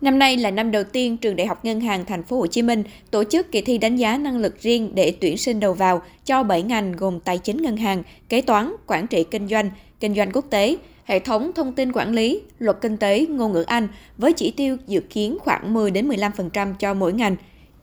Năm nay là năm đầu tiên trường Đại học Ngân hàng Thành phố Hồ Chí Minh tổ chức kỳ thi đánh giá năng lực riêng để tuyển sinh đầu vào cho 7 ngành gồm tài chính ngân hàng, kế toán, quản trị kinh doanh, kinh doanh quốc tế, hệ thống thông tin quản lý, luật kinh tế, ngôn ngữ Anh với chỉ tiêu dự kiến khoảng 10 đến 15% cho mỗi ngành.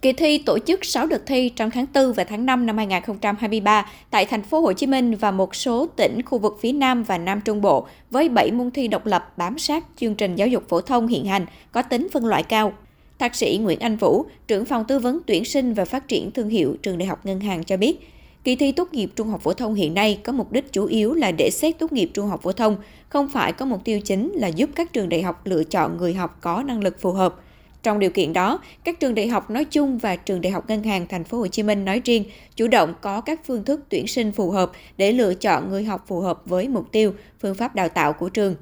Kỳ thi tổ chức 6 đợt thi trong tháng 4 và tháng 5 năm 2023 tại thành phố Hồ Chí Minh và một số tỉnh khu vực phía Nam và Nam Trung Bộ với 7 môn thi độc lập bám sát chương trình giáo dục phổ thông hiện hành có tính phân loại cao. Thạc sĩ Nguyễn Anh Vũ, trưởng phòng tư vấn tuyển sinh và phát triển thương hiệu trường Đại học Ngân hàng cho biết, kỳ thi tốt nghiệp trung học phổ thông hiện nay có mục đích chủ yếu là để xét tốt nghiệp trung học phổ thông, không phải có mục tiêu chính là giúp các trường đại học lựa chọn người học có năng lực phù hợp – trong điều kiện đó, các trường đại học nói chung và trường đại học ngân hàng thành phố Hồ Chí Minh nói riêng chủ động có các phương thức tuyển sinh phù hợp để lựa chọn người học phù hợp với mục tiêu, phương pháp đào tạo của trường.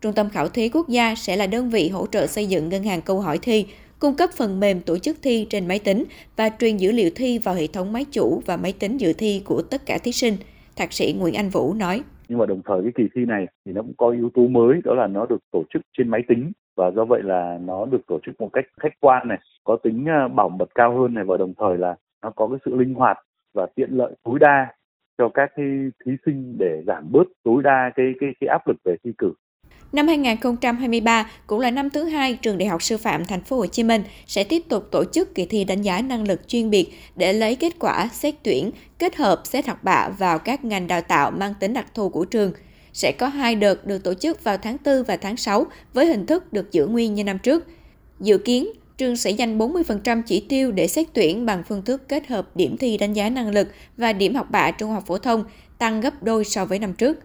Trung tâm khảo thí quốc gia sẽ là đơn vị hỗ trợ xây dựng ngân hàng câu hỏi thi, cung cấp phần mềm tổ chức thi trên máy tính và truyền dữ liệu thi vào hệ thống máy chủ và máy tính dự thi của tất cả thí sinh. Thạc sĩ Nguyễn Anh Vũ nói nhưng mà đồng thời cái kỳ thi này thì nó cũng có yếu tố mới đó là nó được tổ chức trên máy tính và do vậy là nó được tổ chức một cách khách quan này, có tính à, bảo mật cao hơn này và đồng thời là nó có cái sự linh hoạt và tiện lợi tối đa cho các cái thí sinh để giảm bớt tối đa cái cái cái áp lực về thi cử Năm 2023 cũng là năm thứ hai trường Đại học Sư phạm Thành phố Hồ Chí Minh sẽ tiếp tục tổ chức kỳ thi đánh giá năng lực chuyên biệt để lấy kết quả xét tuyển kết hợp xét học bạ vào các ngành đào tạo mang tính đặc thù của trường. Sẽ có hai đợt được tổ chức vào tháng 4 và tháng 6 với hình thức được giữ nguyên như năm trước. Dự kiến, trường sẽ dành 40% chỉ tiêu để xét tuyển bằng phương thức kết hợp điểm thi đánh giá năng lực và điểm học bạ trung học phổ thông, tăng gấp đôi so với năm trước.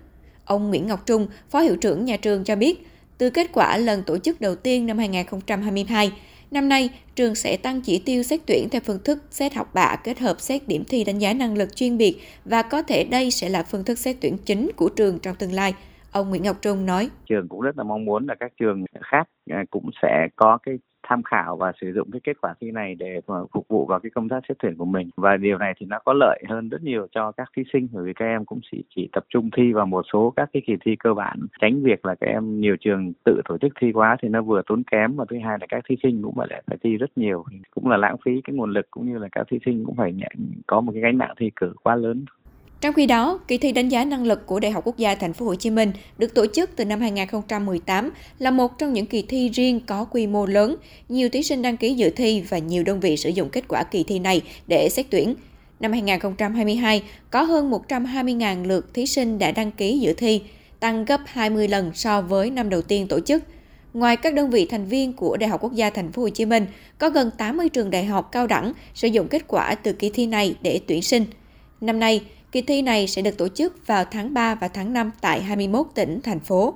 Ông Nguyễn Ngọc Trung, Phó Hiệu trưởng nhà trường cho biết, từ kết quả lần tổ chức đầu tiên năm 2022, năm nay, trường sẽ tăng chỉ tiêu xét tuyển theo phương thức xét học bạ kết hợp xét điểm thi đánh giá năng lực chuyên biệt và có thể đây sẽ là phương thức xét tuyển chính của trường trong tương lai. Ông Nguyễn Ngọc Trung nói: Trường cũng rất là mong muốn là các trường khác à, cũng sẽ có cái tham khảo và sử dụng cái kết quả thi này để phục vụ vào cái công tác xét tuyển của mình. Và điều này thì nó có lợi hơn rất nhiều cho các thí sinh, bởi vì các em cũng chỉ chỉ tập trung thi vào một số các cái kỳ thi cơ bản. Tránh việc là các em nhiều trường tự tổ chức thi quá thì nó vừa tốn kém và thứ hai là các thí sinh cũng phải phải thi rất nhiều. Cũng là lãng phí cái nguồn lực, cũng như là các thí sinh cũng phải nhận, có một cái gánh nặng thi cử quá lớn trong khi đó, kỳ thi đánh giá năng lực của Đại học Quốc gia Thành phố Hồ Chí Minh được tổ chức từ năm 2018 là một trong những kỳ thi riêng có quy mô lớn, nhiều thí sinh đăng ký dự thi và nhiều đơn vị sử dụng kết quả kỳ thi này để xét tuyển. Năm 2022, có hơn 120.000 lượt thí sinh đã đăng ký dự thi, tăng gấp 20 lần so với năm đầu tiên tổ chức. Ngoài các đơn vị thành viên của Đại học Quốc gia Thành phố Hồ Chí Minh, có gần 80 trường đại học cao đẳng sử dụng kết quả từ kỳ thi này để tuyển sinh. Năm nay, Kỳ thi này sẽ được tổ chức vào tháng 3 và tháng 5 tại 21 tỉnh, thành phố.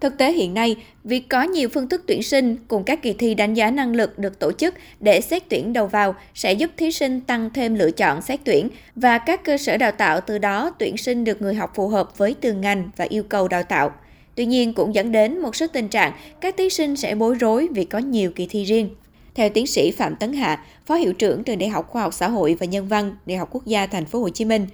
Thực tế hiện nay, việc có nhiều phương thức tuyển sinh cùng các kỳ thi đánh giá năng lực được tổ chức để xét tuyển đầu vào sẽ giúp thí sinh tăng thêm lựa chọn xét tuyển và các cơ sở đào tạo từ đó tuyển sinh được người học phù hợp với từng ngành và yêu cầu đào tạo. Tuy nhiên cũng dẫn đến một số tình trạng các thí sinh sẽ bối rối vì có nhiều kỳ thi riêng. Theo tiến sĩ Phạm Tấn Hạ, Phó hiệu trưởng trường Đại học Khoa học Xã hội và Nhân văn, Đại học Quốc gia Thành phố Hồ Chí Minh,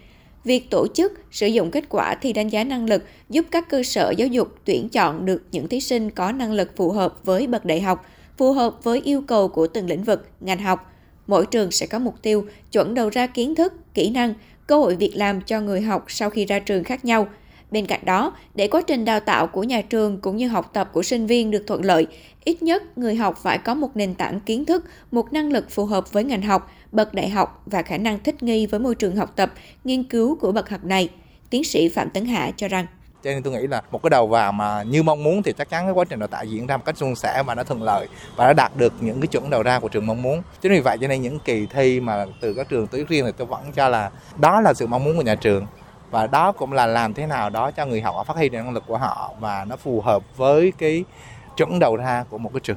Việc tổ chức sử dụng kết quả thi đánh giá năng lực giúp các cơ sở giáo dục tuyển chọn được những thí sinh có năng lực phù hợp với bậc đại học, phù hợp với yêu cầu của từng lĩnh vực, ngành học. Mỗi trường sẽ có mục tiêu chuẩn đầu ra kiến thức, kỹ năng, cơ hội việc làm cho người học sau khi ra trường khác nhau – Bên cạnh đó, để quá trình đào tạo của nhà trường cũng như học tập của sinh viên được thuận lợi, ít nhất người học phải có một nền tảng kiến thức, một năng lực phù hợp với ngành học, bậc đại học và khả năng thích nghi với môi trường học tập, nghiên cứu của bậc học này. Tiến sĩ Phạm Tấn Hạ cho rằng cho nên tôi nghĩ là một cái đầu vào mà như mong muốn thì chắc chắn cái quá trình đào tạo diễn ra một cách suôn sẻ và nó thuận lợi và nó đạt được những cái chuẩn đầu ra của trường mong muốn chính vì vậy cho nên những kỳ thi mà từ các trường tuyển riêng thì tôi vẫn cho là đó là sự mong muốn của nhà trường và đó cũng là làm thế nào đó cho người học phát huy được năng lực của họ và nó phù hợp với cái chuẩn đầu ra của một cái trường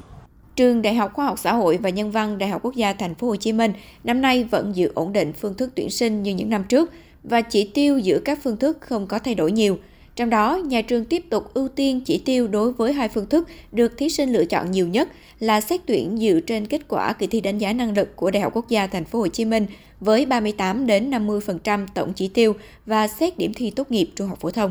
Trường Đại học Khoa học Xã hội và Nhân văn Đại học Quốc gia Thành phố Hồ Chí Minh năm nay vẫn giữ ổn định phương thức tuyển sinh như những năm trước và chỉ tiêu giữa các phương thức không có thay đổi nhiều. Trong đó, nhà trường tiếp tục ưu tiên chỉ tiêu đối với hai phương thức được thí sinh lựa chọn nhiều nhất là xét tuyển dựa trên kết quả kỳ thi đánh giá năng lực của Đại học Quốc gia Thành phố Hồ Chí Minh với 38 đến 50% tổng chỉ tiêu và xét điểm thi tốt nghiệp trung học phổ thông.